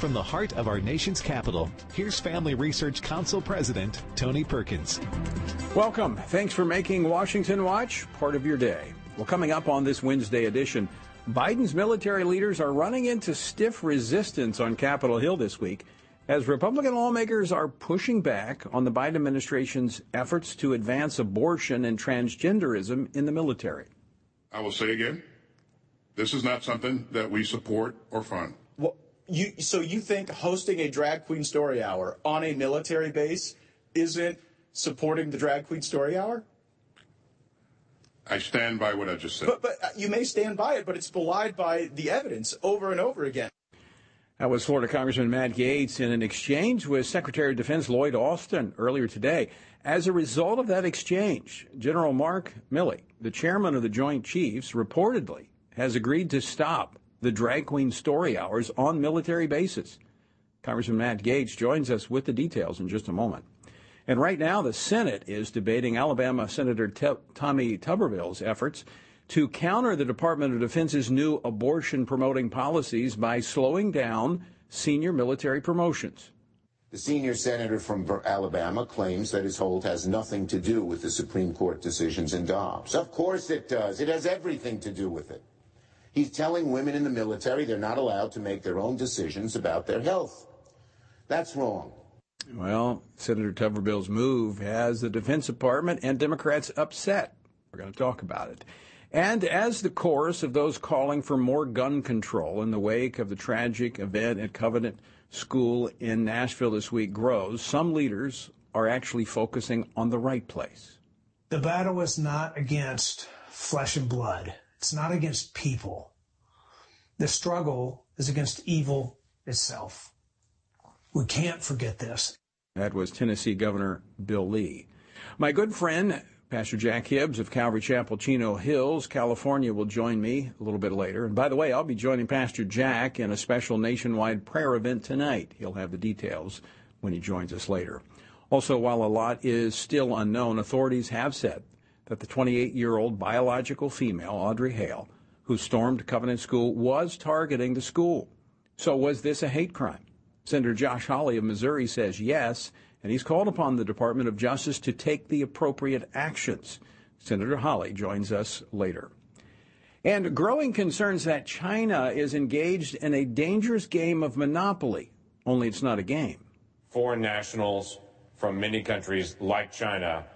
From the heart of our nation's capital, here's Family Research Council President Tony Perkins. Welcome. Thanks for making Washington Watch part of your day. Well, coming up on this Wednesday edition, Biden's military leaders are running into stiff resistance on Capitol Hill this week as Republican lawmakers are pushing back on the Biden administration's efforts to advance abortion and transgenderism in the military. I will say again, this is not something that we support or fund. Well, you, so you think hosting a drag queen story hour on a military base isn't supporting the drag queen story hour? I stand by what I just said. But, but uh, you may stand by it, but it's belied by the evidence over and over again. That was Florida Congressman Matt Gaetz in an exchange with Secretary of Defense Lloyd Austin earlier today. As a result of that exchange, General Mark Milley, the chairman of the Joint Chiefs, reportedly has agreed to stop the drag queen story hours on military bases. Congressman Matt Gaetz joins us with the details in just a moment. And right now, the Senate is debating Alabama Senator Tommy Tuberville's efforts to counter the Department of Defense's new abortion promoting policies by slowing down senior military promotions. The senior senator from Alabama claims that his hold has nothing to do with the Supreme Court decisions in Dobbs. Of course it does. It has everything to do with it. He's telling women in the military they're not allowed to make their own decisions about their health. That's wrong. Well, Senator Tuberville's move has the Defense Department and Democrats upset. We're going to talk about it. And as the chorus of those calling for more gun control in the wake of the tragic event at Covenant School in Nashville this week grows, some leaders are actually focusing on the right place. The battle is not against flesh and blood, it's not against people. The struggle is against evil itself. We can't forget this. That was Tennessee Governor Bill Lee. My good friend, Pastor Jack Hibbs of Calvary Chapel, Chino Hills, California, will join me a little bit later. And by the way, I'll be joining Pastor Jack in a special nationwide prayer event tonight. He'll have the details when he joins us later. Also, while a lot is still unknown, authorities have said that the 28 year old biological female, Audrey Hale, who stormed Covenant School, was targeting the school. So, was this a hate crime? Senator Josh Hawley of Missouri says yes and he's called upon the Department of Justice to take the appropriate actions. Senator Hawley joins us later. And growing concerns that China is engaged in a dangerous game of monopoly, only it's not a game. Foreign nationals from many countries like China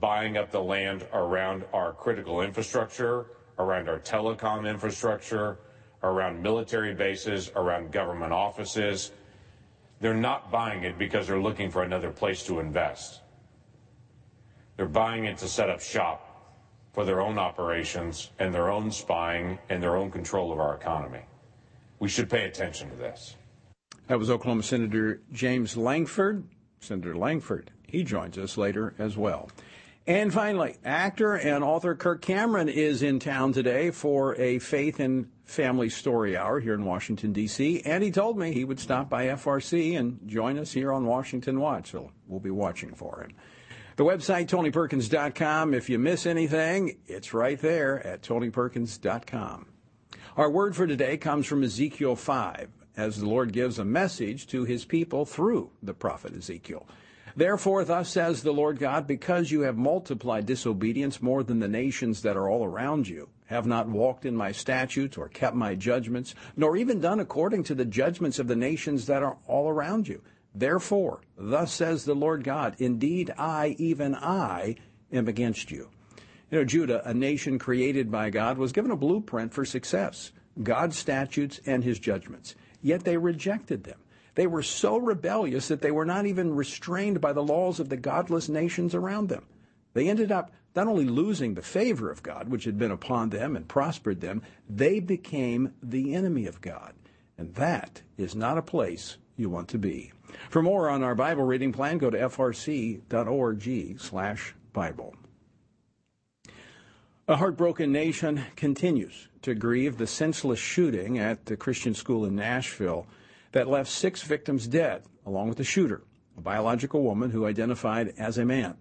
buying up the land around our critical infrastructure, around our telecom infrastructure, around military bases, around government offices, they're not buying it because they're looking for another place to invest. They're buying it to set up shop for their own operations and their own spying and their own control of our economy. We should pay attention to this. That was Oklahoma Senator James Lankford. Senator Lankford. he joins us later as well. And finally, actor and author Kirk Cameron is in town today for a faith and family story hour here in Washington, D.C. And he told me he would stop by FRC and join us here on Washington Watch. So we'll be watching for him. The website, TonyPerkins.com. If you miss anything, it's right there at TonyPerkins.com. Our word for today comes from Ezekiel 5, as the Lord gives a message to his people through the prophet Ezekiel. Therefore, thus says the Lord God, because you have multiplied disobedience more than the nations that are all around you, have not walked in my statutes or kept my judgments, nor even done according to the judgments of the nations that are all around you. Therefore, thus says the Lord God, indeed I, even I, am against you. You know, Judah, a nation created by God, was given a blueprint for success God's statutes and his judgments. Yet they rejected them. They were so rebellious that they were not even restrained by the laws of the godless nations around them. They ended up not only losing the favor of God, which had been upon them and prospered them, they became the enemy of God. And that is not a place you want to be. For more on our Bible reading plan, go to frc.org slash Bible. A heartbroken nation continues to grieve the senseless shooting at the Christian school in Nashville that left six victims dead, along with the shooter, a biological woman who identified as a man.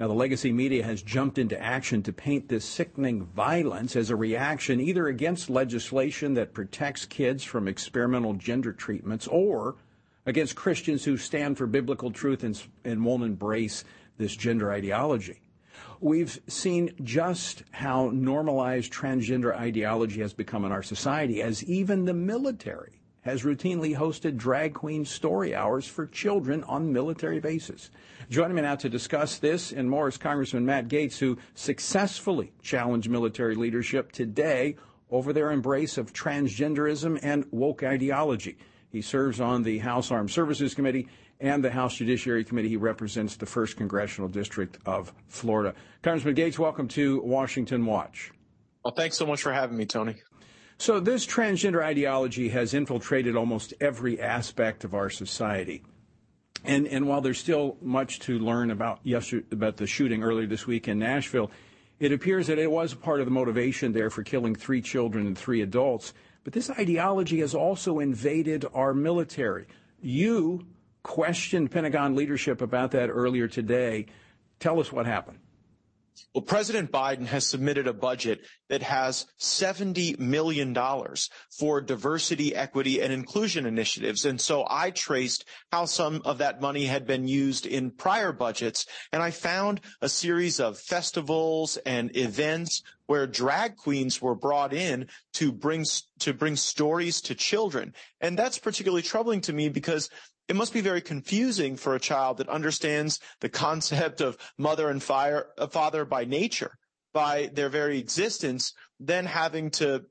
Now, the legacy media has jumped into action to paint this sickening violence as a reaction either against legislation that protects kids from experimental gender treatments or against Christians who stand for biblical truth and, and won't embrace this gender ideology. We've seen just how normalized transgender ideology has become in our society, as even the military has routinely hosted drag queen story hours for children on military bases. Joining me now to discuss this and more is Congressman Matt Gaetz, who successfully challenged military leadership today over their embrace of transgenderism and woke ideology. He serves on the House Armed Services Committee and the House Judiciary Committee. He represents the 1st Congressional District of Florida. Congressman Gaetz, welcome to Washington Watch. Well, thanks so much for having me, Tony. So, this transgender ideology has infiltrated almost every aspect of our society. And, and while there's still much to learn about, yesterday, about the shooting earlier this week in Nashville, it appears that it was part of the motivation there for killing three children and three adults. But this ideology has also invaded our military. You questioned Pentagon leadership about that earlier today. Tell us what happened. Well, President Biden has submitted a budget that has $70 million for diversity, equity, and inclusion initiatives. And so I traced how some of that money had been used in prior budgets, and I found a series of festivals and events where drag queens were brought in to bring to bring stories to children. And that's particularly troubling to me because it must be very confusing for a child that understands the concept of mother and fire, uh, father by nature, by their very existence, then having to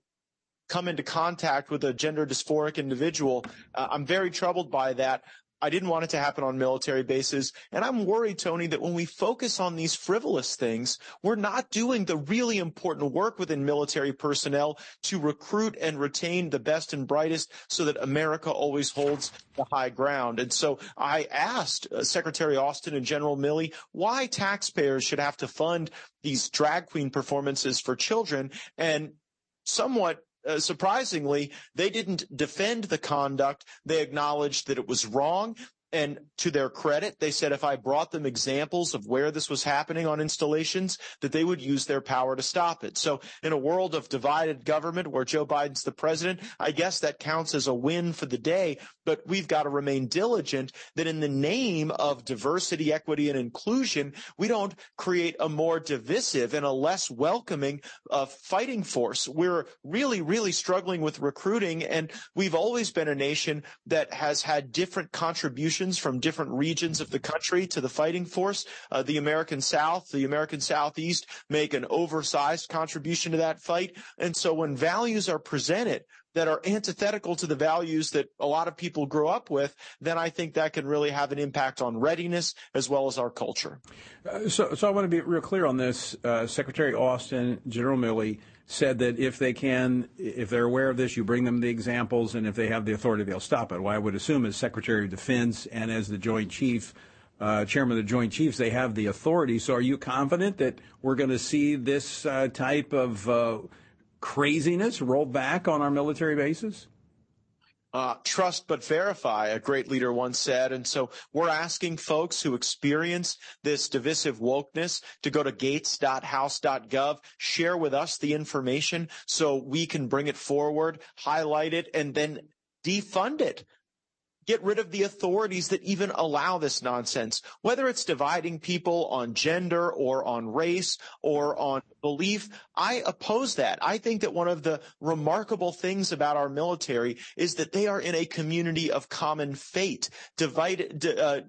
come into contact with a gender dysphoric individual. Uh, I'm very troubled by that. I didn't want it to happen on military bases. And I'm worried, Tony, that when we focus on these frivolous things, we're not doing the really important work within military personnel to recruit and retain the best and brightest so that America always holds the high ground. And so I asked uh, Secretary Austin and General Milley why taxpayers should have to fund these drag queen performances for children. And somewhat uh, surprisingly, they didn't defend the conduct. They acknowledged that it was wrong. And to their credit, they said if I brought them examples of where this was happening on installations, that they would use their power to stop it. So in a world of divided government where Joe Biden's the president, I guess that counts as a win for the day. But we've got to remain diligent that in the name of diversity, equity, and inclusion, we don't create a more divisive and a less welcoming uh, fighting force. We're really, really struggling with recruiting. And we've always been a nation that has had different contributions from different regions of the country to the fighting force. Uh, the American South, the American Southeast make an oversized contribution to that fight. And so when values are presented that are antithetical to the values that a lot of people grow up with, then I think that can really have an impact on readiness as well as our culture. Uh, so, so I want to be real clear on this. Uh, Secretary Austin, General Milley, said that if they can, if they're aware of this, you bring them the examples, and if they have the authority, they'll stop it. Well, I would assume as Secretary of Defense and as the Joint Chief, uh, Chairman of the Joint Chiefs, they have the authority. So are you confident that we're going to see this uh, type of uh, craziness rolled back on our military bases? Uh, trust but verify, a great leader once said. And so we're asking folks who experience this divisive wokeness to go to gaetz.house.gov, share with us the information so we can bring it forward, highlight it, and then defund it get rid of the authorities that even allow this nonsense, whether it's dividing people on gender or on race or on belief. I oppose that. I think that one of the remarkable things about our military is that they are in a community of common fate. Divided, uh,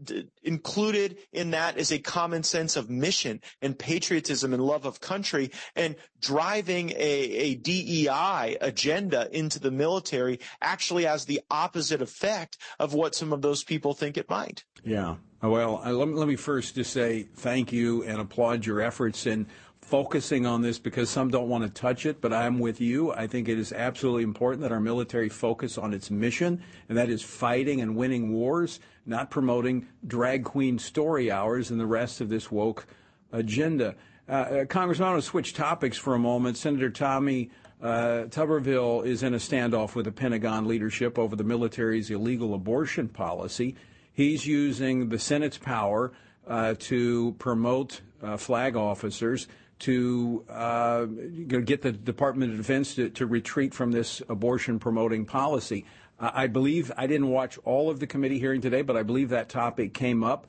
included in that is a common sense of mission and patriotism and love of country and driving a, a DEI agenda into the military actually has the opposite effect of what some of those people think it might. Yeah. Well, uh, me, let me first just say thank you and applaud your efforts in focusing on this because some don't want to touch it, but I'm with you. I think it is absolutely important that our military focus on its mission, and that is fighting and winning wars, not promoting drag queen story hours and the rest of this woke agenda. Uh, uh Congressman, I want to switch topics for a moment. Senator Tommy uh, Tuberville is in a standoff with the Pentagon leadership over the military's illegal abortion policy. He's using the Senate's power uh, to promote uh, flag officers to uh, get the Department of Defense to, to retreat from this abortion promoting policy. I believe I didn't watch all of the committee hearing today, but I believe that topic came up.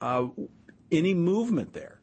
Uh, any movement there?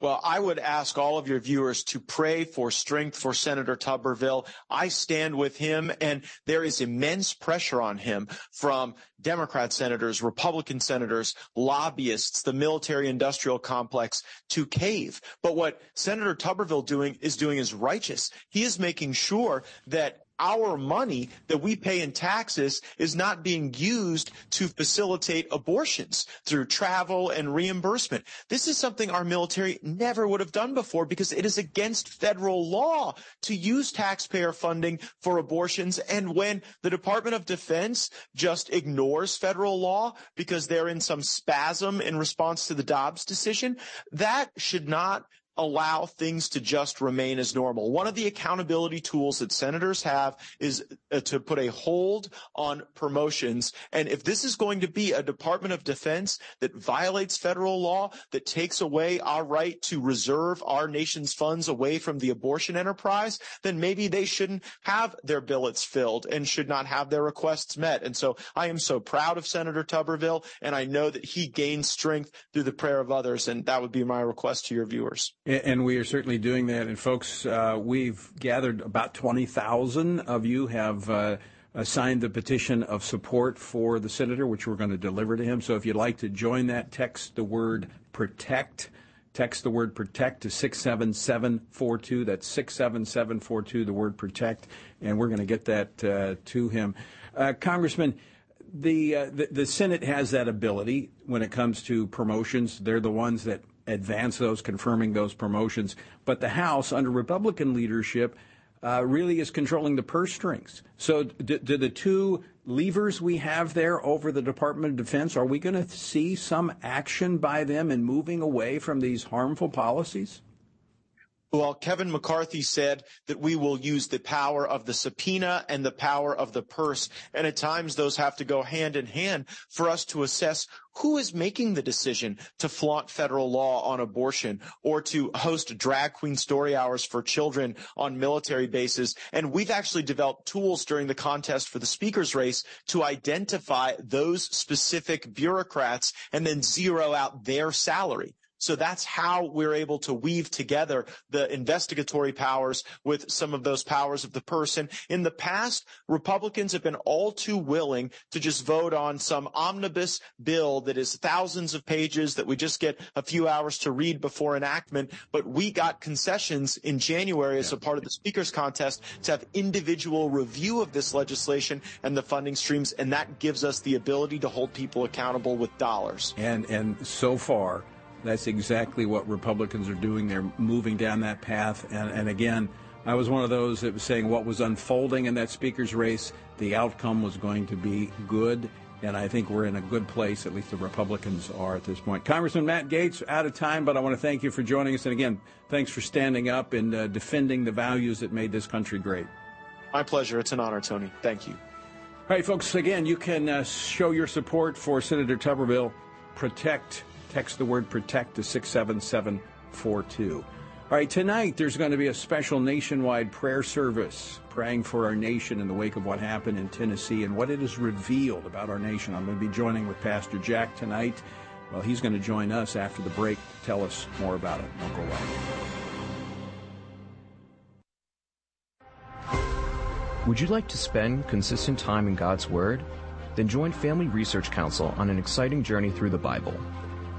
Well, I would ask all of your viewers to pray for strength for Senator Tuberville. I stand with him and there is immense pressure on him from Democrat senators, Republican senators, lobbyists, the military industrial complex to cave. But what Senator Tuberville doing is doing is righteous. He is making sure that our money that we pay in taxes is not being used to facilitate abortions through travel and reimbursement. This is something our military never would have done before because it is against federal law to use taxpayer funding for abortions. And when the Department of Defense just ignores federal law because they're in some spasm in response to the Dobbs decision, that should not allow things to just remain as normal. One of the accountability tools that senators have is uh, to put a hold on promotions. And if this is going to be a Department of Defense that violates federal law, that takes away our right to reserve our nation's funds away from the abortion enterprise, then maybe they shouldn't have their billets filled and should not have their requests met. And so I am so proud of Senator Tuberville, and I know that he gains strength through the prayer of others. And that would be my request to your viewers. And we are certainly doing that. And folks, uh, we've gathered about 20,000 of you have uh, signed the petition of support for the senator, which we're going to deliver to him. So if you'd like to join that, text the word protect. Text the word protect to 67742. That's 67742, the word protect. And we're going to get that uh, to him. Uh, Congressman, the, uh, the, the Senate has that ability when it comes to promotions. They're the ones that advance those, confirming those promotions. But the House, under Republican leadership, uh, really is controlling the purse strings. So, do, do, the two levers we have there over the Department of Defense, are we going to see some action by them in moving away from these harmful policies? Well, Kevin McCarthy said that we will use the power of the subpoena and the power of the purse. And at times those have to go hand in hand for us to assess who is making the decision to flaunt federal law on abortion or to host drag queen story hours for children on military bases. And we've actually developed tools during the contest for the speaker's race to identify those specific bureaucrats and then zero out their salary. So that's how we're able to weave together the investigatory powers with some of those powers of the person. In the past, Republicans have been all too willing to just vote on some omnibus bill that is thousands of pages that we just get a few hours to read before enactment. But we got concessions in January as a part of the speaker's contest to have individual review of this legislation and the funding streams. And that gives us the ability to hold people accountable with dollars. And, and so far, that's exactly what Republicans are doing. They're moving down that path. And, and again, I was one of those that was saying what was unfolding in that speaker's race, the outcome was going to be good. And I think we're in a good place, at least the Republicans are at this point. Congressman Matt Gaetz, out of time, but I want to thank you for joining us. And again, thanks for standing up and uh, defending the values that made this country great. My pleasure. It's an honor, Tony. Thank you. All right, folks, again, you can uh, show your support for Senator Tuberville. Protect Text the word protect to 67742. All right, tonight there's going to be a special nationwide prayer service praying for our nation in the wake of what happened in Tennessee and what it has revealed about our nation. I'm going to be joining with Pastor Jack tonight. Well, he's going to join us after the break to tell us more about it. Don't go away. Would you like to spend consistent time in God's Word? Then join Family Research Council on an exciting journey through the Bible.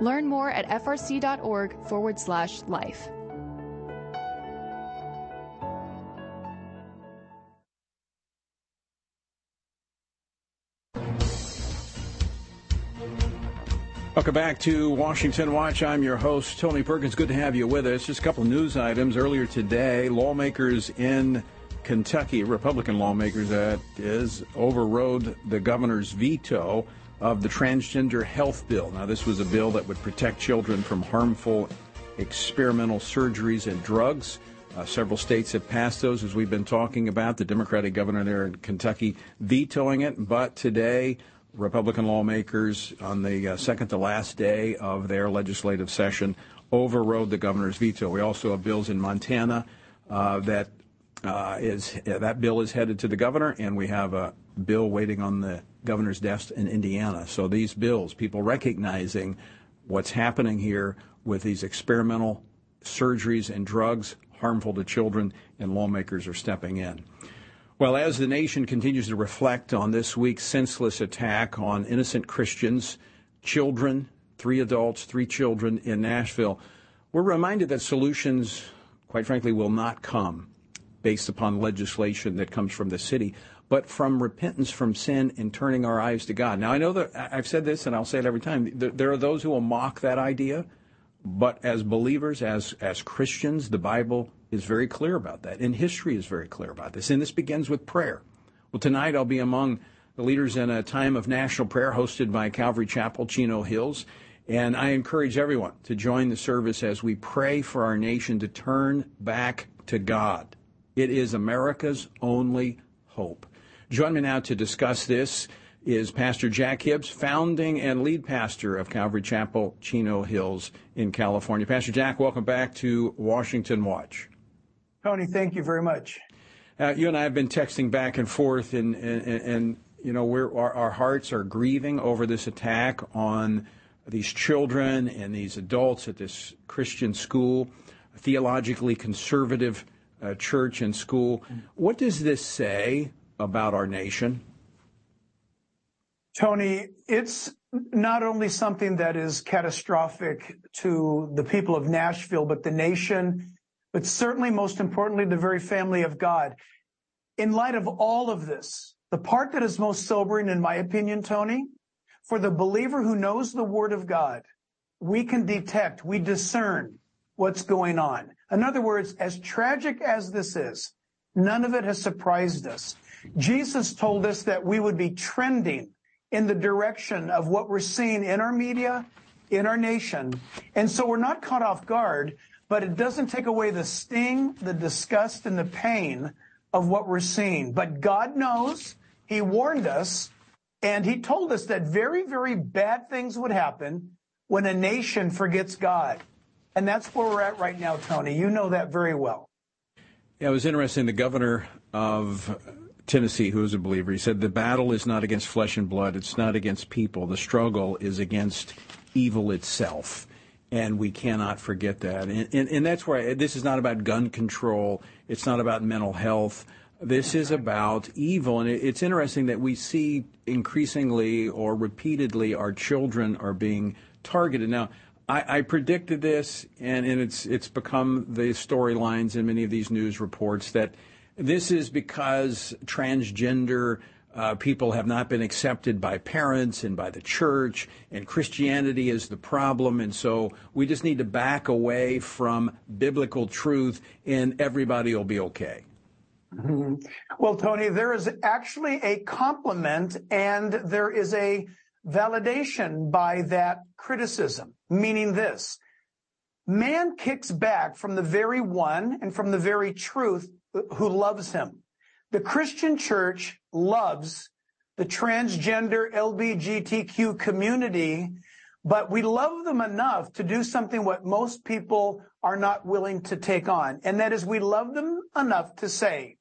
Learn more at frc.org forward slash life. Welcome back to Washington Watch. I'm your host, Tony Perkins. Good to have you with us. Just a couple news items. Earlier today, lawmakers in Kentucky, Republican lawmakers that is, overrode the governor's veto of the transgender health bill. Now, this was a bill that would protect children from harmful experimental surgeries and drugs. Uh, several states have passed those, as we've been talking about. The Democratic governor there in Kentucky vetoing it, but today, Republican lawmakers, on the uh, second to last day of their legislative session, overrode the governor's veto. We also have bills in Montana uh, that uh, is that bill is headed to the governor, and we have a bill waiting on the governor's desk in Indiana. So these bills, people recognizing what's happening here with these experimental surgeries and drugs harmful to children, and lawmakers are stepping in. Well, as the nation continues to reflect on this week's senseless attack on innocent Christians, children, three adults, three children in Nashville, we're reminded that solutions, quite frankly, will not come based upon legislation that comes from the city, but from repentance from sin and turning our eyes to God. Now, I know that I've said this and I'll say it every time. There are those who will mock that idea, but as believers, as, as Christians, the Bible is very clear about that, and history is very clear about this. And this begins with prayer. Well, tonight I'll be among the leaders in a time of national prayer hosted by Calvary Chapel, Chino Hills. And I encourage everyone to join the service as we pray for our nation to turn back to God. It is America's only hope. Join me now to discuss this is Pastor Jack Hibbs, founding and lead pastor of Calvary Chapel, Chino Hills in California. Pastor Jack, welcome back to Washington Watch. Tony, thank you very much. Uh, you and I have been texting back and forth, and, and, and you know, we're, our, our hearts are grieving over this attack on these children and these adults at this Christian school, theologically conservative uh, church and school. What does this say about our nation? Tony, it's not only something that is catastrophic to the people of Nashville, but the nation, but certainly most importantly, the very family of God. In light of all of this, the part that is most sobering, in my opinion, Tony, for the believer who knows the word of God, we can detect, we discern what's going on. In other words, as tragic as this is, none of it has surprised us. Jesus told us that we would be trending in the direction of what we're seeing in our media, in our nation. And so we're not caught off guard, but it doesn't take away the sting, the disgust, and the pain of what we're seeing. But God knows, He warned us, And he told us that very, very bad things would happen when a nation forgets God. And that's where we're at right now, Tony. You know that very well. Yeah, it was interesting. The governor of Tennessee, who is a believer, he said the battle is not against flesh and blood, it's not against people. The struggle is against evil itself. And we cannot forget that. And, and, and that's why this is not about gun control, it's not about mental health. This is about evil. And it's interesting that we see increasingly or repeatedly our children are being targeted. Now, I, I predicted this, and, and it's it's become the storylines in many of these news reports that this is because transgender uh, people have not been accepted by parents and by the church, and Christianity is the problem. And so we just need to back away from biblical truth, and everybody will be okay. Mm-hmm. Well, Tony, there is actually a compliment and there is a validation by that criticism, meaning this. Man kicks back from the very one and from the very truth who loves him. The Christian church loves the transgender LBGTQ community, but we love them enough to do something what most people are not willing to take on. And that is we love them enough to say,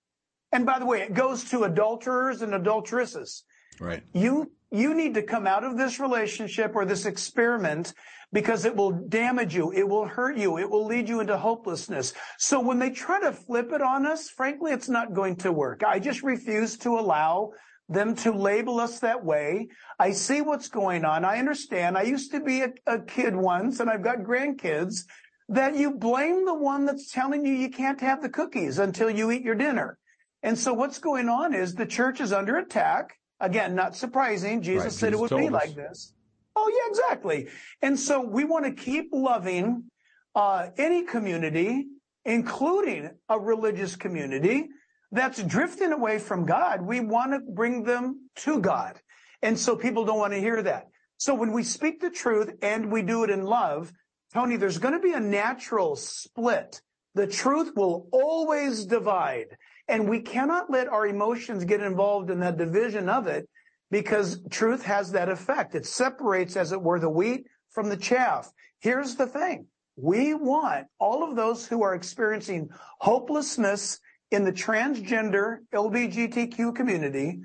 and by the way, it goes to adulterers and adulteresses. Right. You you need to come out of this relationship or this experiment because it will damage you. It will hurt you. It will lead you into hopelessness. So when they try to flip it on us, frankly, it's not going to work. I just refuse to allow them to label us that way. I see what's going on. I understand. I used to be a, a kid once and I've got grandkids that you blame the one that's telling you you can't have the cookies until you eat your dinner. And so what's going on is the church is under attack. Again, not surprising. Jesus right, said Jesus it would be us. like this. Oh, yeah, exactly. And so we want to keep loving uh, any community, including a religious community that's drifting away from God. We want to bring them to God. And so people don't want to hear that. So when we speak the truth and we do it in love, Tony, there's going to be a natural split. The truth will always divide. And we cannot let our emotions get involved in that division of it because truth has that effect. It separates, as it were, the wheat from the chaff. Here's the thing. We want all of those who are experiencing hopelessness in the transgender LGBTQ community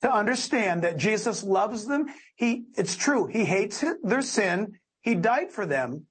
to understand that Jesus loves them. He, it's true. He hates their sin. He died for them,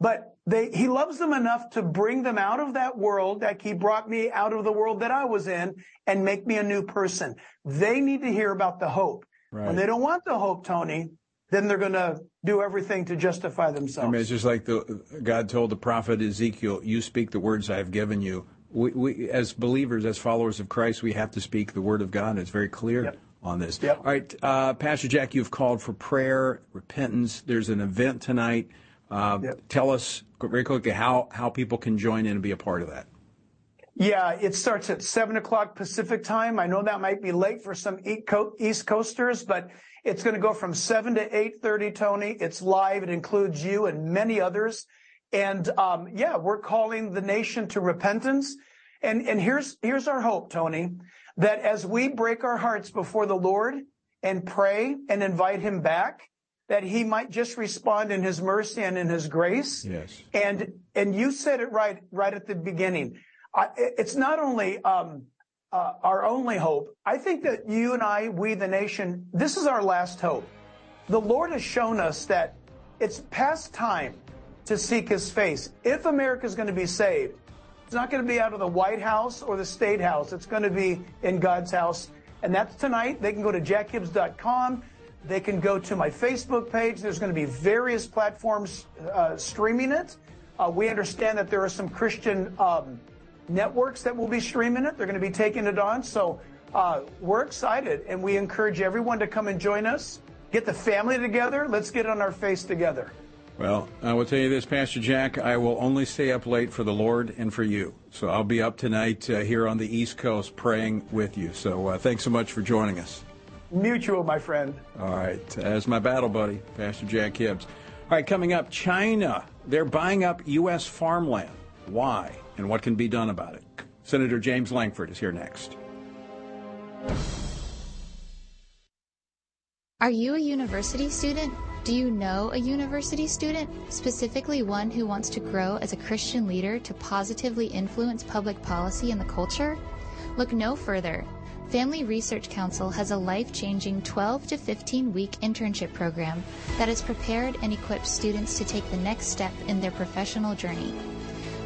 but they, he loves them enough to bring them out of that world, like he brought me out of the world that I was in and make me a new person. They need to hear about the hope. Right. When they don't want the hope, Tony, then they're going to do everything to justify themselves. I mean, it's just like the God told the prophet Ezekiel, "You speak the words I have given you." We, we as believers, as followers of Christ, we have to speak the word of God. It's very clear. Yep. On this. Yep. All right, uh, Pastor Jack, you've called for prayer, repentance. There's an event tonight. Uh, yep. Tell us very quickly how, how people can join in and be a part of that. Yeah, it starts at 7 o'clock Pacific time. I know that might be late for some East Coasters, but it's going to go from 7 to 8.30, Tony. It's live. It includes you and many others. And um, yeah, we're calling the nation to repentance. And, and here's, here's our hope, Tony, that as we break our hearts before the Lord and pray and invite him back, that he might just respond in his mercy and in his grace. Yes. And, and you said it right, right at the beginning. It's not only, um, uh, our only hope. I think that you and I, we the nation, this is our last hope. The Lord has shown us that it's past time to seek his face. If America is going to be saved, it's not going to be out of the White House or the State House. It's going to be in God's house. And that's tonight. They can go to jackhibbs.com. They can go to my Facebook page. There's going to be various platforms uh, streaming it. Uh, we understand that there are some Christian um, networks that will be streaming it. They're going to be taking it on. So uh, we're excited, and we encourage everyone to come and join us. Get the family together. Let's get on our face together. Well, I will tell you this, Pastor Jack. I will only stay up late for the Lord and for you. So I'll be up tonight uh, here on the East Coast praying with you. So uh, thanks so much for joining us. Mutual, my friend. All right. As my battle buddy, Pastor Jack Hibbs. All right, coming up, China. They're buying up U.S. farmland. Why? And what can be done about it? Senator James Lankford is here next. Are you a university student? Do you know a university student, specifically one who wants to grow as a Christian leader to positively influence public policy and the culture? Look no further. Family Research Council has a life changing 12 to 15 week internship program that has prepared and equipped students to take the next step in their professional journey.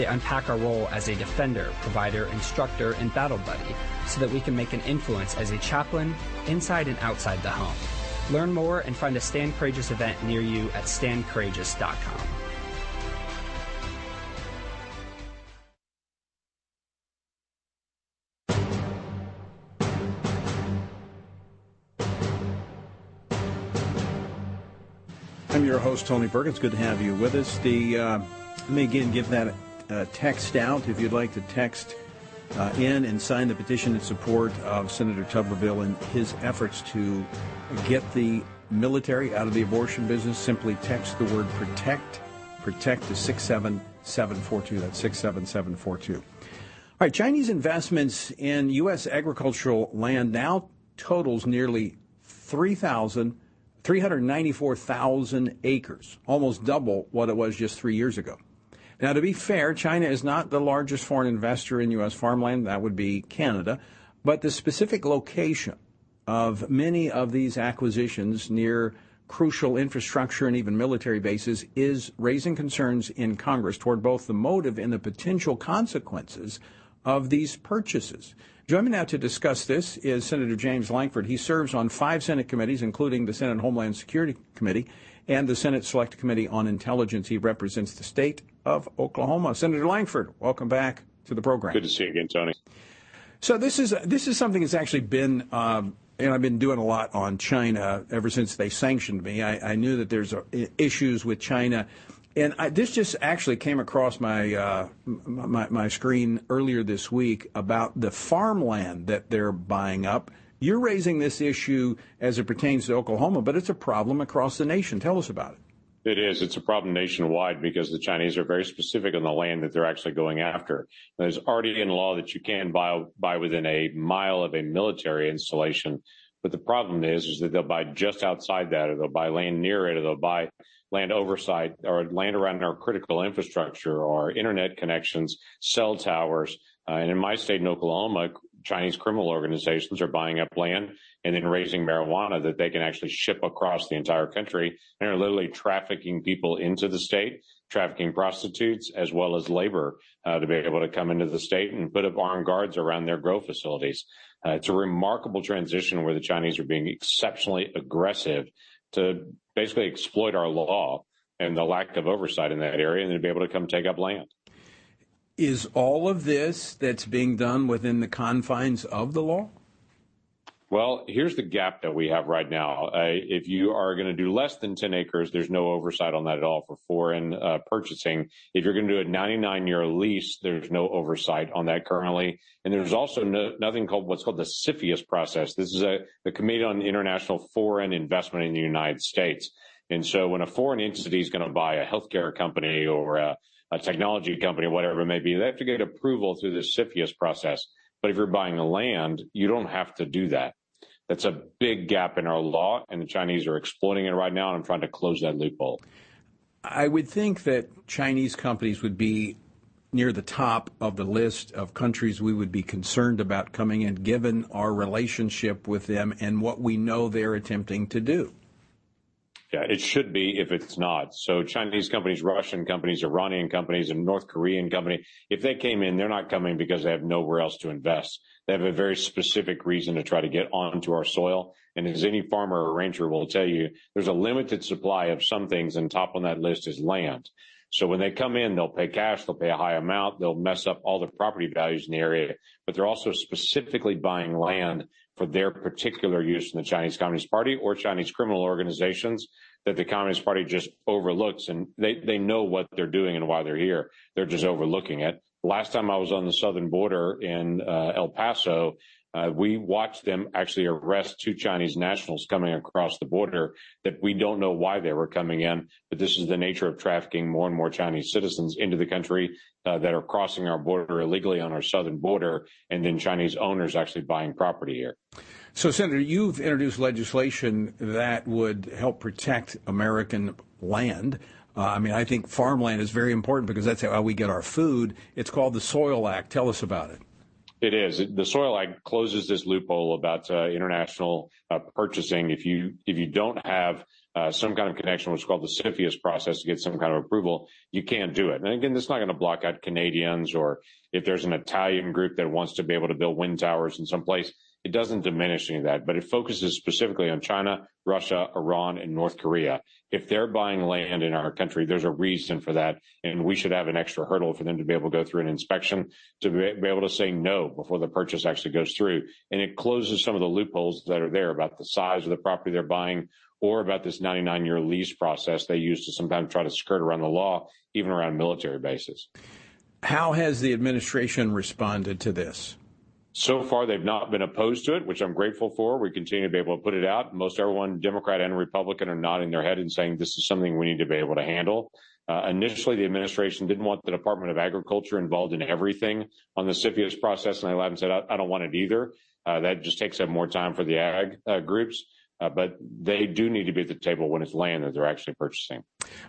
They unpack our role as a defender, provider, instructor, and battle buddy so that we can make an influence as a chaplain inside and outside the home. Learn more and find a Stand Courageous event near you at standcourageous.com. I'm your host, Tony Perkins. Good to have you with us. The uh, let me again give that uh, text out if you'd like to text uh, in and sign the petition in support of Senator Tuberville and his efforts to get the military out of the abortion business. Simply text the word protect, protect to 67742. That's 67742. All right, Chinese investments in U.S. agricultural land now totals nearly 3,000 394,000 acres, almost double what it was just three years ago. Now, to be fair, China is not the largest foreign investor in U.S. farmland. That would be Canada. But the specific location of many of these acquisitions near crucial infrastructure and even military bases is raising concerns in Congress toward both the motive and the potential consequences of these purchases. Joining me now to discuss this is Senator James Lankford. He serves on five Senate committees, including the Senate Homeland Security Committee and the Senate Select Committee on Intelligence. He represents the state of Oklahoma. Senator Lankford, welcome back to the program. Good to see you again, Tony. So this is this is something that's actually been, um, and I've been doing a lot on China ever since they sanctioned me. I, I knew that there's a, issues with China and I, this just actually came across my, uh, my, my screen earlier this week about the farmland that they're buying up. You're raising this issue as it pertains to Oklahoma, but it's a problem across the nation. Tell us about it. It is. It's a problem nationwide because the Chinese are very specific on the land that they're actually going after. There's already in law that you can buy, buy within a mile of a military installation. But the problem is, is that they'll buy just outside that, or they'll buy land near it, or they'll buy land oversight or land around our critical infrastructure or internet connections, cell towers. Uh, and in my state in Oklahoma, Chinese criminal organizations are buying up land and then raising marijuana that they can actually ship across the entire country and are literally trafficking people into the state, trafficking prostitutes as well as labor uh, to be able to come into the state and put up armed guards around their grow facilities. Uh, it's a remarkable transition where the Chinese are being exceptionally aggressive to basically exploit our law and the lack of oversight in that area and then be able to come take up land. Is all of this that's being done within the confines of the law? Well, here's the gap that we have right now. Uh, if you are going to do less than 10 acres, there's no oversight on that at all for foreign uh, purchasing. If you're going to do a 99 year lease, there's no oversight on that currently. And there's also no, nothing called what's called the CFIUS process. This is a, the Committee on International Foreign Investment in the United States. And so when a foreign entity is going to buy a healthcare company or a, a technology company, whatever it may be, they have to get approval through the CFIUS process. But if you're buying the land, you don't have to do that. That's a big gap in our law, and the Chinese are exploiting it right now and I'm trying to close that loophole. I would think that Chinese companies would be near the top of the list of countries we would be concerned about coming in, given our relationship with them and what we know they're attempting to do. Yeah, it should be if it's not. So Chinese companies, Russian companies, Iranian companies, and North Korean company, if they came in, they're not coming because they have nowhere else to invest. They have a very specific reason to try to get onto our soil. And as any farmer or rancher will tell you, there's a limited supply of some things, and top on that list is land. So when they come in, they'll pay cash, they'll pay a high amount, they'll mess up all the property values in the area, but they're also specifically buying land for their particular use in the Chinese Communist Party or Chinese criminal organizations that the Communist Party just overlooks. And they, they know what they're doing and why they're here. They're just overlooking it. Last time I was on the southern border in uh, El Paso, we watched them actually arrest two Chinese nationals coming across the border that we don't know why they were coming in, but this is the nature of trafficking more and more Chinese citizens into the country uh, that are crossing our border illegally on our southern border, and then Chinese owners actually buying property here. So, Senator, you've introduced legislation that would help protect American land. Uh, I mean, I think farmland is very important because that's how we get our food. It's called the Soil Act. Tell us about it. It is. The Soil Act closes this loophole about uh, international uh, purchasing. If you if you don't have uh, some kind of connection, what's called the CFIUS process, to get some kind of approval, you can't do it. And again, is not going to block out Canadians, or if there's an Italian group that wants to be able to build wind towers in some place, it doesn't diminish any of that, but it focuses specifically on China, Russia, Iran, and North Korea. If they're buying land in our country, there's a reason for that, and we should have an extra hurdle for them to be able to go through an inspection to be able to say no before the purchase actually goes through. And it closes some of the loopholes that are there about the size of the property they're buying or about this 99 year lease process they use to sometimes try to skirt around the law, even around military bases. How has the administration responded to this? So far, they've not been opposed to it, which I'm grateful for. We continue to be able to put it out. Most everyone, Democrat and Republican, are nodding their head and saying this is something we need to be able to handle. Uh, initially, the administration didn't want the Department of Agriculture involved in everything on the CFIUS process, and I laughed and said, I, I don't want it either. Uh, that just takes up more time for the ag uh, groups. Uh, but they do need to be at the table when it's land that they're actually purchasing.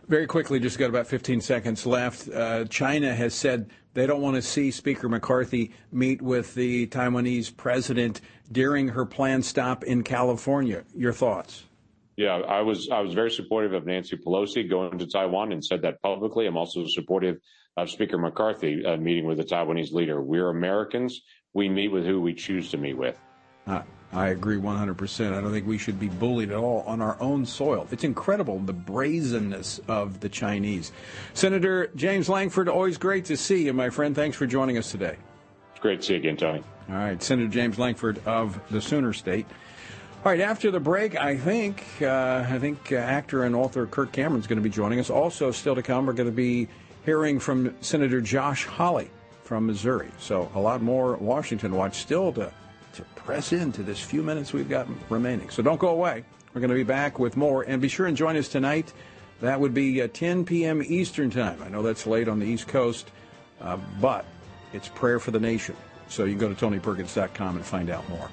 Very quickly, just got about 15 seconds left. Uh, China has said they don't want to see Speaker McCarthy meet with the Taiwanese president during her planned stop in California. Your thoughts? Yeah, I was I was very supportive of Nancy Pelosi going to Taiwan and said that publicly. I'm also supportive of Speaker McCarthy uh, meeting with the Taiwanese leader. We're Americans. We meet with who we choose to meet with. Uh, I agree 100%. I don't think we should be bullied at all on our own soil. It's incredible the brazenness of the Chinese. Senator James Lankford, always great to see you, my friend. Thanks for joining us today. It's great to see you again, Tony. All right, Senator James Lankford of the Sooner State. All right, after the break, I think uh, I think uh, actor and author Kirk Cameron is going to be joining us. Also, still to come, we're going to be hearing from Senator Josh Hawley from Missouri. So a lot more Washington Watch still to to press into this few minutes we've got remaining. So don't go away. We're going to be back with more. And be sure and join us tonight. That would be uh, 10 p.m. Eastern Time. I know that's late on the East Coast, uh, but it's prayer for the nation. So you can go to TonyPerkins.com and find out more. All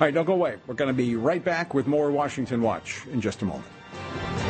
right, don't go away. We're going to be right back with more Washington Watch in just a moment.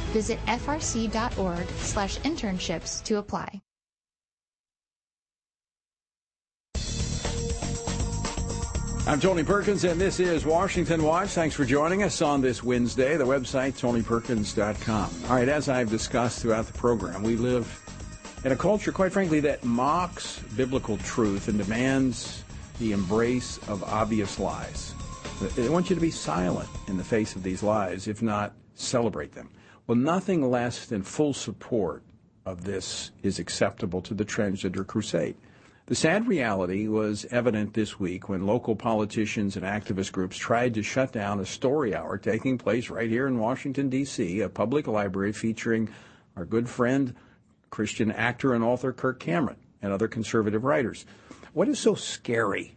Visit frc.org slash internships to apply. I'm Tony Perkins, and this is Washington Watch. Thanks for joining us on this Wednesday. The website, tonyperkins.com. All right, as I've discussed throughout the program, we live in a culture, quite frankly, that mocks biblical truth and demands the embrace of obvious lies. They want you to be silent in the face of these lies, if not celebrate them. Well, nothing less than full support of this is acceptable to the transgender crusade. The sad reality was evident this week when local politicians and activist groups tried to shut down a story hour taking place right here in Washington, D.C., a public library featuring our good friend, Christian actor and author Kirk Cameron, and other conservative writers. What is so scary?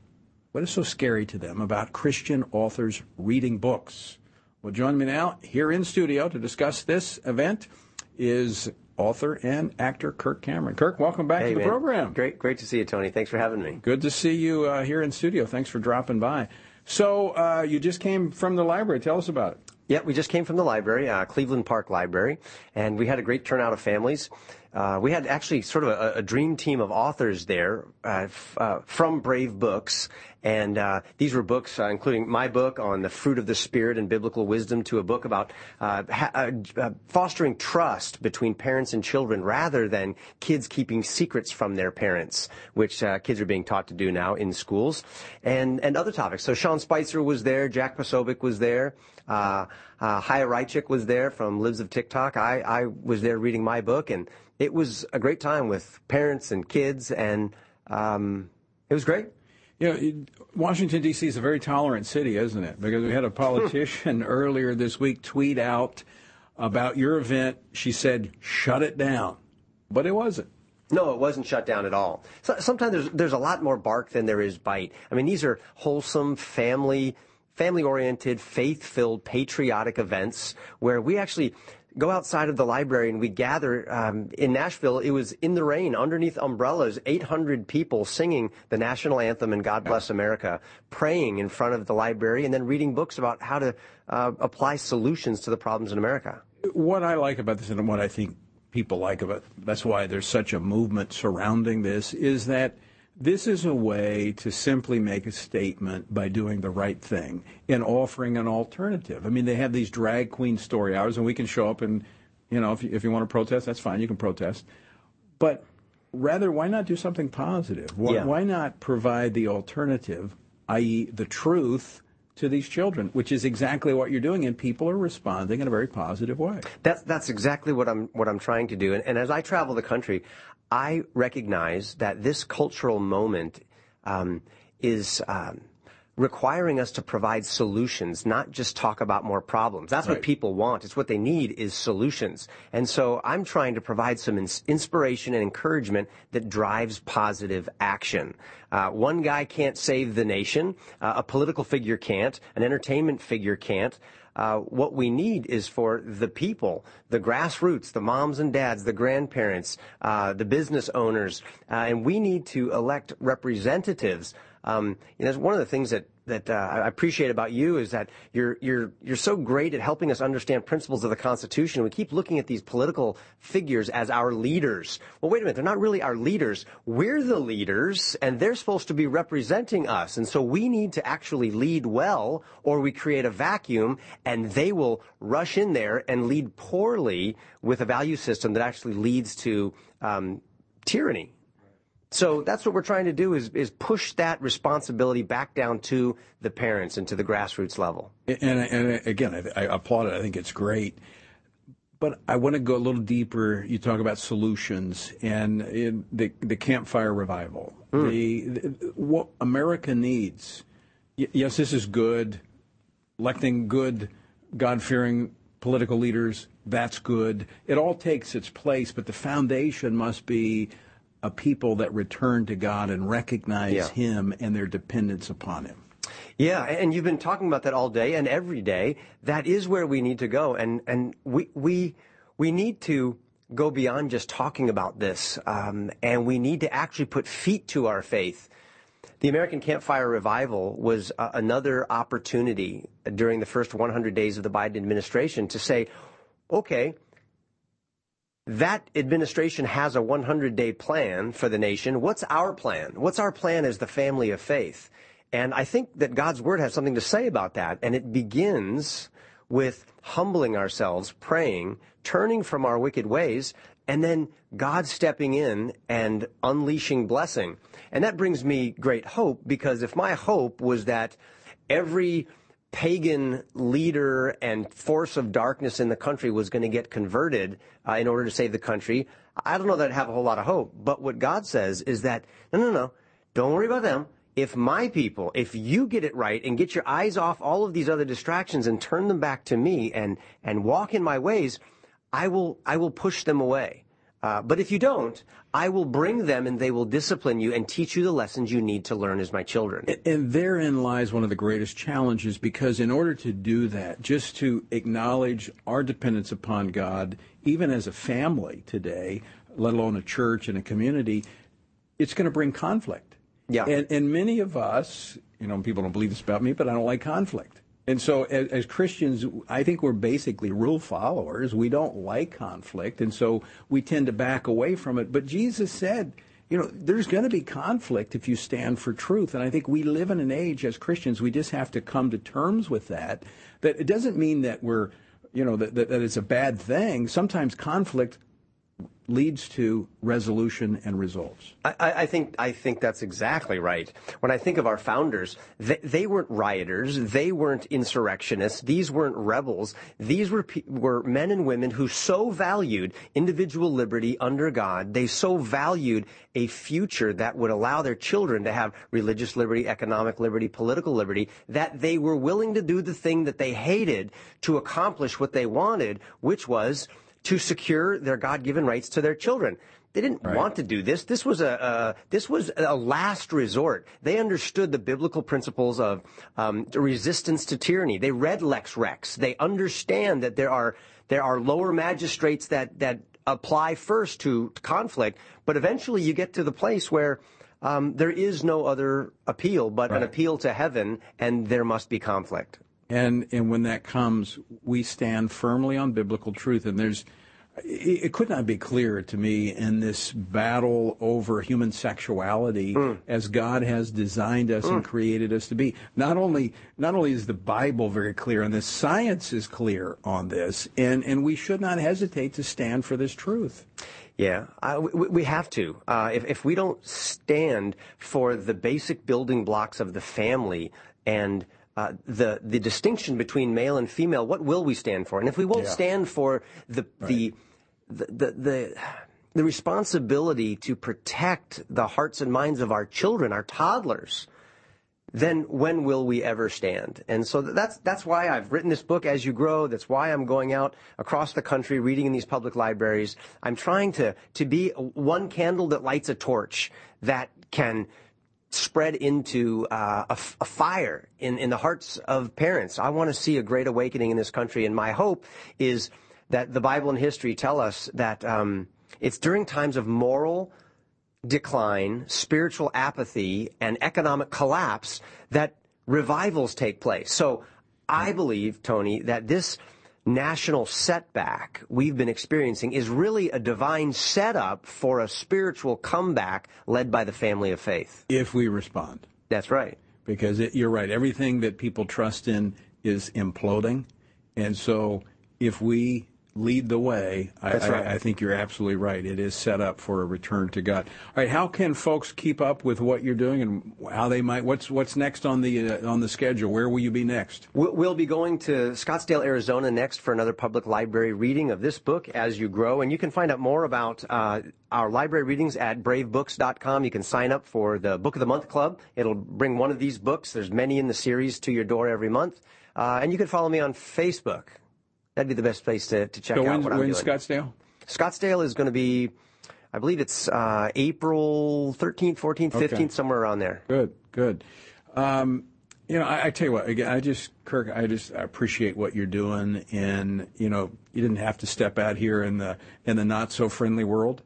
What is so scary to them about Christian authors reading books? Well, join me now here in studio to discuss this event is author and actor Kirk Cameron. Kirk, welcome back hey, to the man. program. Great, great to see you, Tony. Thanks for having me. Good to see you uh, here in studio. Thanks for dropping by. So uh, you just came from the library. Tell us about it. Yeah, we just came from the library, uh, Cleveland Park Library, and we had a great turnout of families. Uh, we had actually sort of a, a dream team of authors there uh, f- uh, from Brave Books, and uh, these were books, uh, including my book on the fruit of the Spirit and biblical wisdom, to a book about uh, ha- fostering trust between parents and children rather than kids keeping secrets from their parents, which kids are being taught to do now in schools, and and other topics. So Sean Spicer was there, Jack Posobiec was there. Uh, Raichik was there from Libs of TikTok. I, I was there reading my book, and it was a great time with parents and kids, and um, it was great. You know, Washington, D.C. is a very tolerant city, isn't it? Because we had a politician earlier this week tweet out about your event. She said, shut it down. But it wasn't. No, it wasn't shut down at all. So, sometimes there's, there's a lot more bark than there is bite. I mean, these are wholesome, family, family-oriented, faith-filled, patriotic events where we actually go outside of the library and we gather um, in Nashville. It was in the rain, underneath umbrellas, 800 people singing the national anthem and God Bless America, praying in front of the library, and then reading books about how to uh, apply solutions to the problems in America. What I like about this, and what I think people like about that's why there's such a movement surrounding this, is that this is a way to simply make a statement by doing the right thing and offering an alternative. I mean, they have these drag queen story hours, and we can show up and, you know, if you, if you want to protest, that's fine, you can protest. But rather, why not do something positive? Why, Yeah. why not provide the alternative, i.e., the truth, to these children, which is exactly what you're doing, and people are responding in a very positive way. That's that's exactly what I'm what I'm trying to do. And, and as I travel the country, I recognize that this cultural moment um, is. Um, requiring us to provide solutions, not just talk about more problems. That's Right. what people want. It's what they need is solutions. And so I'm trying to provide some ins- inspiration and encouragement that drives positive action. Uh, one guy can't save the nation. Uh, a political figure can't. An entertainment figure can't. Uh, what we need is for the people, the grassroots, the moms and dads, the grandparents, uh, the business owners, uh, and we need to elect representatives. Um, you one of the things that that uh, I appreciate about you is that you're you're you're so great at helping us understand principles of the Constitution. We keep looking at these political figures as our leaders. Well, wait a minute, they're not really our leaders. We're the leaders, and they're supposed to be representing us. And so we need to actually lead well, or we create a vacuum, and they will rush in there and lead poorly with a value system that actually leads to um, tyranny. So that's what we're trying to do is, is push that responsibility back down to the parents and to the grassroots level. And, and again, I, I applaud it. I think it's great. But I want to go a little deeper. You talk about solutions and in the the campfire revival. Hmm. The, the what America needs. y- Yes, this is good. Electing good, God-fearing political leaders. That's good. It all takes its place, but the foundation must be a people that return to God and recognize Yeah. Him and their dependence upon Him. Yeah, and you've been talking about that all day and every day. That is where we need to go, and and we we we need to go beyond just talking about this, um, and we need to actually put feet to our faith. The American Campfire Revival was uh, another opportunity during the first 100 days of the Biden administration to say, okay, that administration has a 100 day plan for the nation. What's our plan? What's our plan as the family of faith? And I think that God's word has something to say about that. And it begins with humbling ourselves, praying, turning from our wicked ways, and then God stepping in and unleashing blessing. And that brings me great hope because if my hope was that every pagan leader and force of darkness in the country was going to get converted uh, in order to save the country, I don't know that I'd have a whole lot of hope. But what God says is that, no, no, no, don't worry about them. If my people, if you get it right and get your eyes off all of these other distractions and turn them back to me and, and walk in my ways, I will, I will push them away. Uh, but if you don't, I will bring them and they will discipline you and teach you the lessons you need to learn as my children. And therein lies one of the greatest challenges because, in order to do that, just to acknowledge our dependence upon God, even as a family today, let alone a church and a community, it's going to bring conflict. Yeah. And, and many of us, you know, people don't believe this about me, but I don't like conflict. And so, as, as Christians, I think we're basically rule followers. We don't like conflict, and so we tend to back away from it. But Jesus said, you know, there's going to be conflict if you stand for truth. And I think we live in an age as Christians, we just have to come to terms with that. That it doesn't mean that we're, you know, that, that, that it's a bad thing. Sometimes conflict leads to resolution and results. I, I think I think that's exactly right. When I think of our founders, they, they weren't rioters, they weren't insurrectionists, these weren't rebels. These were were men and women who so valued individual liberty under God. They so valued a future that would allow their children to have religious liberty, economic liberty, political liberty, that they were willing to do the thing that they hated to accomplish what they wanted, which was to secure their God-given rights to their children. They didn't want to do this. This was a uh, this was a last resort. They understood the biblical principles of um, resistance to tyranny. They read Lex Rex. They understand that there are there are lower magistrates that that apply first to conflict, but eventually you get to the place where um, there is no other appeal but an appeal to heaven, and there must be conflict. And and when that comes, we stand firmly on biblical truth. And there's, it, it could not be clearer to me in this battle over human sexuality, as God has designed us and created us to be. Not only not only is the Bible very clear on this, science is clear on this, and and we should not hesitate to stand for this truth. Yeah, I, we, we have to. Uh, if, if we don't stand for the basic building blocks of the family and uh, the the distinction between male and female. What will we stand for? And if we won't Yeah. stand for the the, the the the the responsibility to protect the hearts and minds of our children, our toddlers, then when will we ever stand? And so that's that's why I've written this book as you grow. That's why I'm going out across the country reading in these public libraries. I'm trying to to be one candle that lights a torch that can spread into uh, a, f- a fire in, in the hearts of parents. I want to see a great awakening in this country, and my hope is that the Bible and history tell us that um, it's during times of moral decline, spiritual apathy, and economic collapse that revivals take place. So I believe, Tony, that this national setback we've been experiencing is really a divine setup for a spiritual comeback led by the family of faith. If we respond. That's right. Because it, you're right. Everything that people trust in is imploding. And so if we lead the way, I, right. I, I think you're absolutely right. It is set up for a return to God. All right, how can folks keep up with what you're doing and how they might? What's what's next on the uh, on the schedule? Where will you be next? We'll we'll be going to Scottsdale, Arizona next for another public library reading of this book, As You Grow. And you can find out more about uh, our library readings at bravebooks.com. You can sign up for the Book of the Month Club. It'll bring one of these books. There's many in the series to your door every month. Uh, and you can follow me on Facebook. That'd be the best place to, to check so out I'm when's. Scottsdale? Scottsdale is going to be, I believe it's uh, April 13th, 14th, 15th, Okay. somewhere around there. Good, good. Um, you know, I, I tell you what, again, I just, Kirk, I just appreciate what you're doing, and you know, you didn't have to step out here in the in the not so friendly world,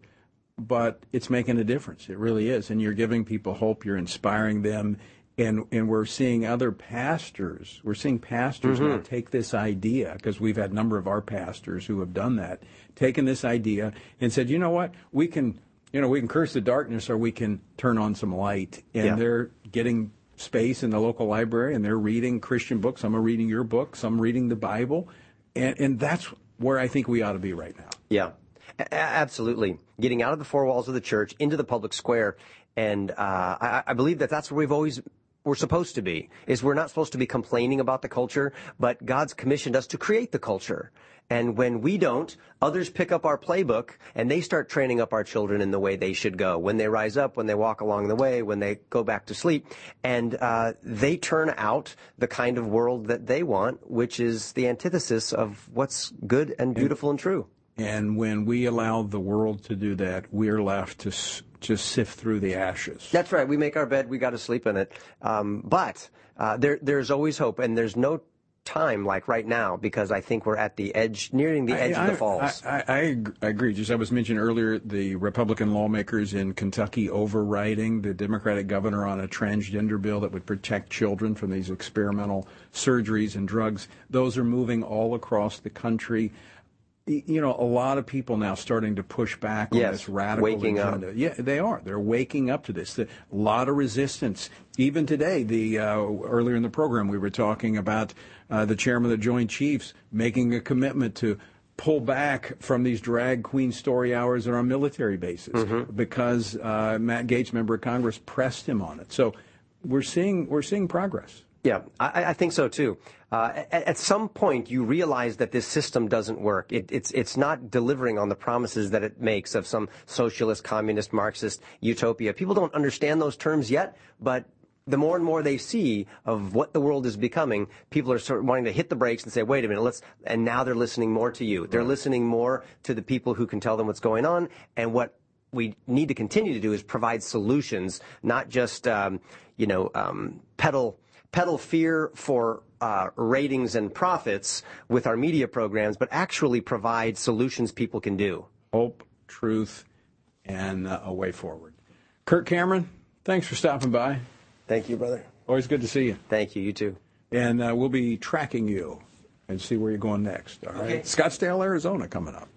but it's making a difference. It really is, and you're giving people hope. You're inspiring them, and and we're seeing other pastors. We're seeing pastors now Mhm. take this idea because we've had a number of our pastors who have done that, taken this idea and said, you know what, we can. You know, we can curse the darkness or we can turn on some light. And Yeah. they're getting space in the local library and they're reading Christian books. Some are reading your book, some are reading the Bible. And, and that's where I think we ought to be right now. Yeah, a- absolutely. Getting out of the four walls of the church into the public square, and uh, I, I believe that that's where we've always we're supposed to be. Is we're not supposed to be complaining about the culture, but God's commissioned us to create the culture. And when we don't, others pick up our playbook and they start training up our children in the way they should go. When they rise up, when they walk along the way, when they go back to sleep, and uh, they turn out the kind of world that they want, which is the antithesis of what's good and beautiful and true. And when we allow the world to do that, we're left to just sift through the ashes. That's right. We make our bed, we got to sleep in it. Um, but uh, there, there's always hope, and there's no time like right now because I think we're at the edge, nearing the edge I, of the falls. I, I, I I agree. Just I was mentioned earlier, the Republican lawmakers in Kentucky overriding the Democratic governor on a transgender bill that would protect children from these experimental surgeries and drugs. Those are moving all across the country. You know, a lot of people now starting to push back on this radical waking up. agenda. Yeah, they are. They're waking up to this. The, a lot of resistance. Even today, the uh, earlier in the program, we were talking about uh, the chairman of the Joint Chiefs making a commitment to pull back from these drag queen story hours are on military bases Mm-hmm. because uh, Matt Gaetz, member of Congress, pressed him on it. So we're seeing we're seeing progress. Yeah, I, I think so too. Uh, at, at some point, you realize that this system doesn't work. It, it's it's not delivering on the promises that it makes of some socialist, communist, Marxist utopia. People don't understand those terms yet, but the more and more they see of what the world is becoming, people are sort of wanting to hit the brakes and say, "Wait a minute, let's." And now they're listening more to you. They're listening more to the people who can tell them what's going on and what we need to continue to do is provide solutions, not just um, you know um, peddle peddle fear for uh, ratings and profits with our media programs, but actually provide solutions people can do. Hope, truth, and uh, a way forward. Kirk Cameron, thanks for stopping by. Thank you, brother. Always good to see you. Thank you. You too. And uh, we'll be tracking you and see where you're going next. All right. Okay. Scottsdale, Arizona, coming up.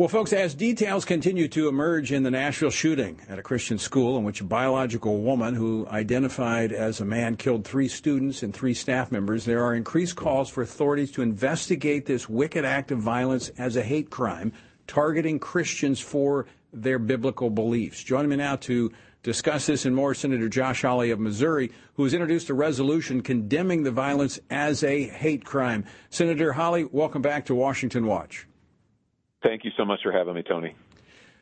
Well, folks, as details continue to emerge in the Nashville shooting at a Christian school in which a biological woman who identified as a man killed three students and three staff members, there are increased calls for authorities to investigate this wicked act of violence as a hate crime targeting Christians for their biblical beliefs. Joining me now to discuss this and more, Senator Josh Hawley of Missouri, who has introduced a resolution condemning the violence as a hate crime. Senator Hawley, welcome back to Washington Watch. Thank you so much for having me, Tony.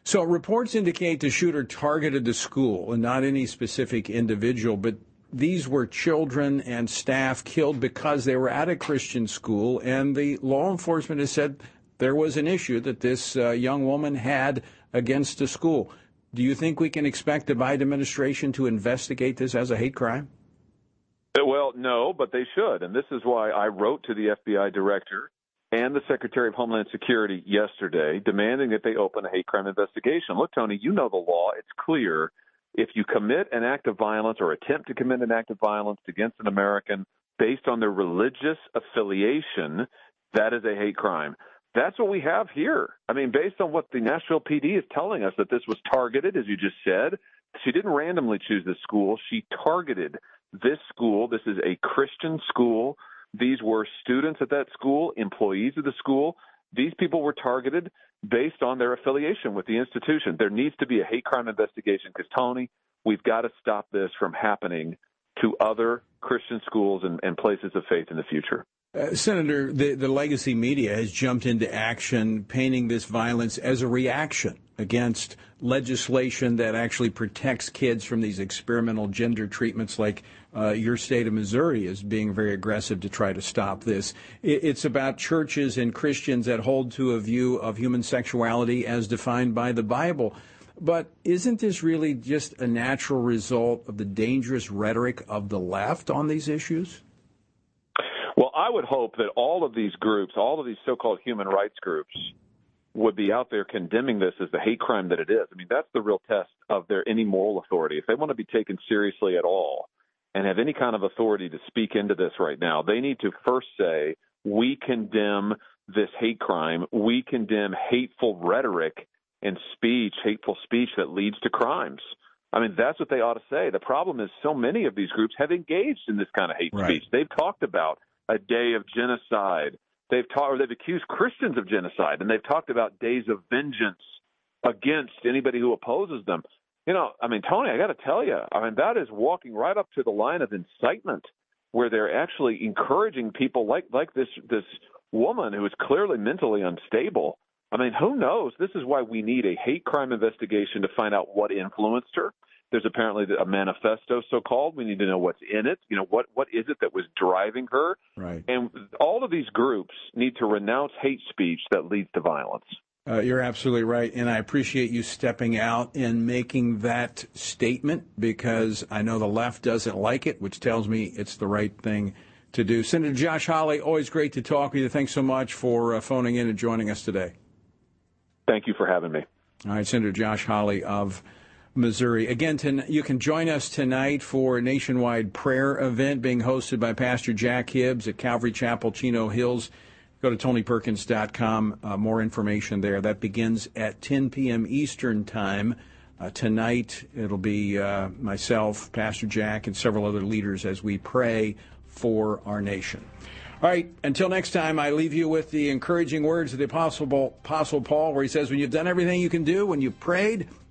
So, reports indicate the shooter targeted the school and not any specific individual, but these were children and staff killed because they were at a Christian school, and the law enforcement has said there was an issue that this uh, young woman had against the school. Do you think we can expect the Biden administration to investigate this as a hate crime? Uh, well, no, but they should. And this is why I wrote to the FBI director and the Secretary of Homeland Security yesterday demanding that they open a hate crime investigation. Look, Tony, you know the law. It's clear. If you commit an act of violence or attempt to commit an act of violence against an American based on their religious affiliation, that is a hate crime. That's what we have here. I mean, based on what the Nashville PD is telling us, that this was targeted, as you just said. She didn't randomly choose this school. She targeted this school. This is a Christian school. These were students at that school, employees of the school. These people were targeted based on their affiliation with the institution. There needs to be a hate crime investigation because, Tony, we've got to stop this from happening to other Christian schools and, and places of faith in the future. Uh, Senator, the, the legacy media has jumped into action, painting this violence as a reaction against legislation that actually protects kids from these experimental gender treatments, like uh, your state of Missouri is being very aggressive to try to stop this. It's about churches and Christians that hold to a view of human sexuality as defined by the Bible. But isn't this really just a natural result of the dangerous rhetoric of the left on these issues? Well, I would hope that all of these groups, all of these so-called human rights groups, would be out there condemning this as the hate crime that it is. I mean, that's the real test of their any moral authority. If they want to be taken seriously at all and have any kind of authority to speak into this right now, they need to first say, we condemn this hate crime. We condemn hateful rhetoric and speech, hateful speech that leads to crimes. I mean, that's what they ought to say. The problem is so many of these groups have engaged in this kind of hate right. speech. They've talked about a day of genocide. They've taught, or they've accused Christians of genocide, and they've talked about days of vengeance against anybody who opposes them. You know, I mean, Tony, I got to tell you, I mean, that is walking right up to the line of incitement, where they're actually encouraging people like like this this woman who is clearly mentally unstable. I mean, who knows? This is why we need a hate crime investigation to find out what influenced her. There's apparently a manifesto, so called. We need to know what's in it. You know, what what is it that was driving her? Right. And all of these groups need to renounce hate speech that leads to violence. Uh, you're absolutely right, and I appreciate you stepping out and making that statement because I know the left doesn't like it, which tells me it's the right thing to do. Senator Josh Hawley, always great to talk with you. Thanks so much for uh, phoning in and joining us today. Thank you for having me. All right, Senator Josh Hawley of Missouri. Again, you can join us tonight for a nationwide prayer event being hosted by Pastor Jack Hibbs at Calvary Chapel, Chino Hills. Go to tonyperkins.com. Uh, more information there. That begins at 10 p.m. Eastern Time. Uh, tonight, it'll be uh, myself, Pastor Jack, and several other leaders as we pray for our nation. All right, until next time, I leave you with the encouraging words of the Apostle, Apostle Paul, where he says, When you've done everything you can do, when you've prayed,